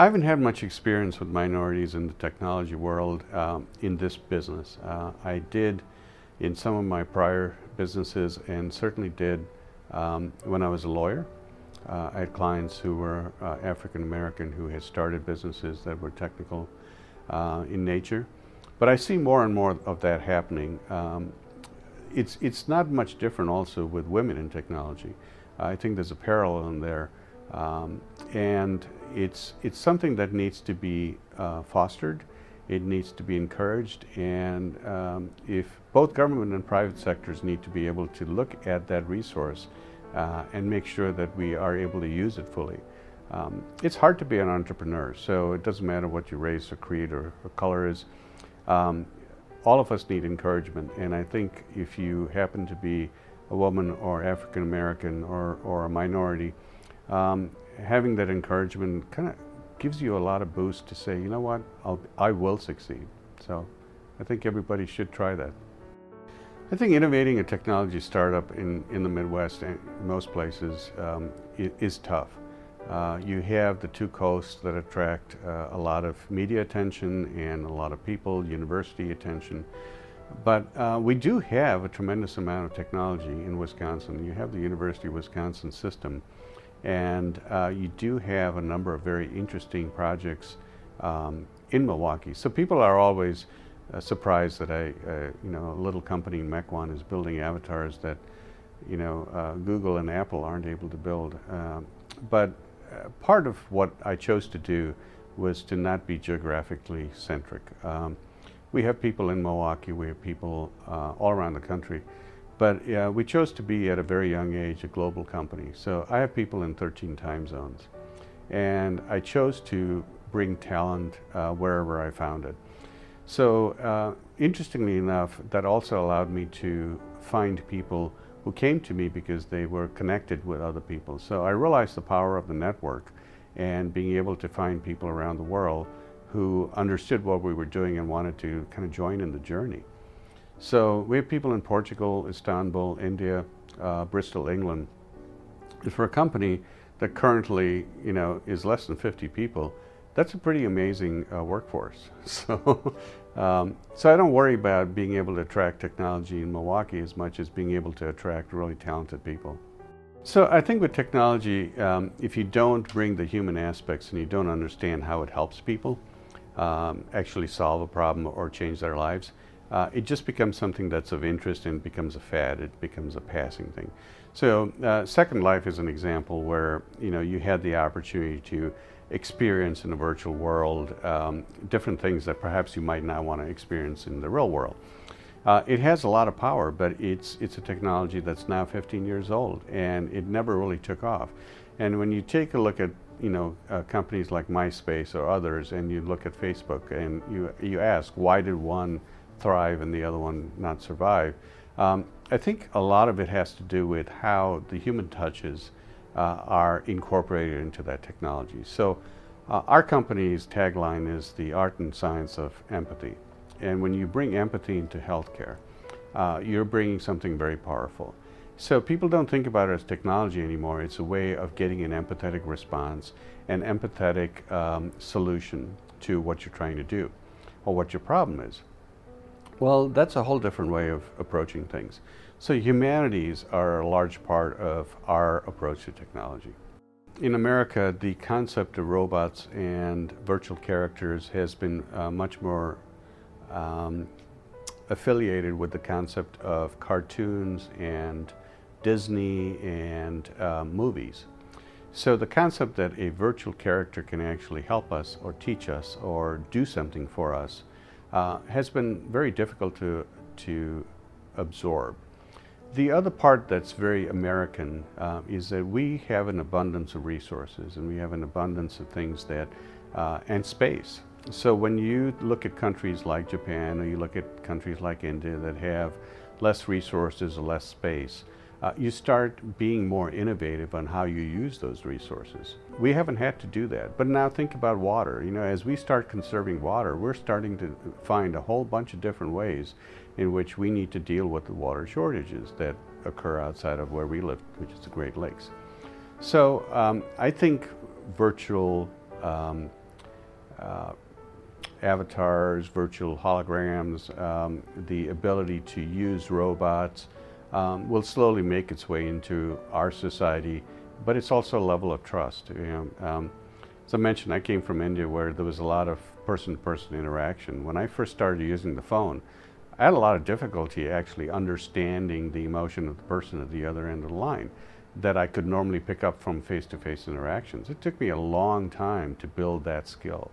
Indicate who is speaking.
Speaker 1: I haven't had much experience with minorities in the technology world um, in this business. Uh, I did in some of my prior businesses and certainly did um, when I was a lawyer. Uh, I had clients who were uh, African American who had started businesses that were technical uh, in nature. But I see more and more of that happening. Um, it's, it's not much different also with women in technology. I think there's a parallel in there. Um, and it's, it's something that needs to be uh, fostered, it needs to be encouraged, and um, if both government and private sectors need to be able to look at that resource uh, and make sure that we are able to use it fully. Um, it's hard to be an entrepreneur, so it doesn't matter what your race or creed or, or color is. Um, all of us need encouragement, and I think if you happen to be a woman or African American or, or a minority, um, having that encouragement kind of gives you a lot of boost to say, you know what, I'll, I will succeed. So I think everybody should try that. I think innovating a technology startup in, in the Midwest and most places um, is tough. Uh, you have the two coasts that attract uh, a lot of media attention and a lot of people, university attention. But uh, we do have a tremendous amount of technology in Wisconsin. You have the University of Wisconsin system, and uh, you do have a number of very interesting projects um, in Milwaukee. So people are always uh, surprised that I, uh, you know, a little company in Mequon is building avatars that, you know, uh, Google and Apple aren't able to build. Um, but uh, part of what I chose to do was to not be geographically centric. Um, we have people in Milwaukee, we have people uh, all around the country, but we chose to be at a very young age a global company. So I have people in 13 time zones. And I chose to bring talent uh, wherever I found it. So uh, interestingly enough, that also allowed me to find people who came to me because they were connected with other people. So I realized the power of the network and being able to find people around the world who understood what we were doing and wanted to kind of join in the journey. So we have people in Portugal, Istanbul, India, uh, Bristol, England. And for a company that currently, you know, is less than 50 people, that's a pretty amazing uh, workforce. So, um, so I don't worry about being able to attract technology in Milwaukee as much as being able to attract really talented people. So I think with technology, um, if you don't bring the human aspects and you don't understand how it helps people um, actually solve a problem or change their lives, uh, it just becomes something that's of interest and becomes a fad. It becomes a passing thing. So uh, Second Life is an example where you know you had the opportunity to experience in a virtual world um, different things that perhaps you might not want to experience in the real world. Uh, it has a lot of power, but it's it's a technology that's now 15 years old, and it never really took off. And when you take a look at you know uh, companies like MySpace or others, and you look at Facebook, and you you ask why did one thrive and the other one not survive, um, I think a lot of it has to do with how the human touches uh, are incorporated into that technology. So uh, our company's tagline is the art and science of empathy. And when you bring empathy into healthcare, uh, you're bringing something very powerful. So people don't think about it as technology anymore. It's a way of getting an empathetic response, an empathetic um, solution to what you're trying to do or what your problem is. Well, that's a whole different way of approaching things. So humanities are a large part of our approach to technology. In America, the concept of robots and virtual characters has been uh, much more um, affiliated with the concept of cartoons and Disney and uh, movies. So the concept that a virtual character can actually help us or teach us or do something for us uh, has been very difficult to, to absorb. The other part that's very American uh, is that we have an abundance of resources and we have an abundance of things that, uh, and space. So when you look at countries like Japan or you look at countries like India that have less resources or less space, uh, you start being more innovative on how you use those resources. We haven't had to do that, but now think about water. You know, as we start conserving water, we're starting to find a whole bunch of different ways in which we need to deal with the water shortages that occur outside of where we live, which is the Great Lakes. So um, I think virtual um, uh, avatars, virtual holograms, um, the ability to use robots um, will slowly make its way into our society, but it's also a level of trust. You know, um, as I mentioned, I came from India where there was a lot of person-to-person interaction. When I first started using the phone, I had a lot of difficulty actually understanding the emotion of the person at the other end of the line that I could normally pick up from face-to-face -face interactions. It took me a long time to build that skill.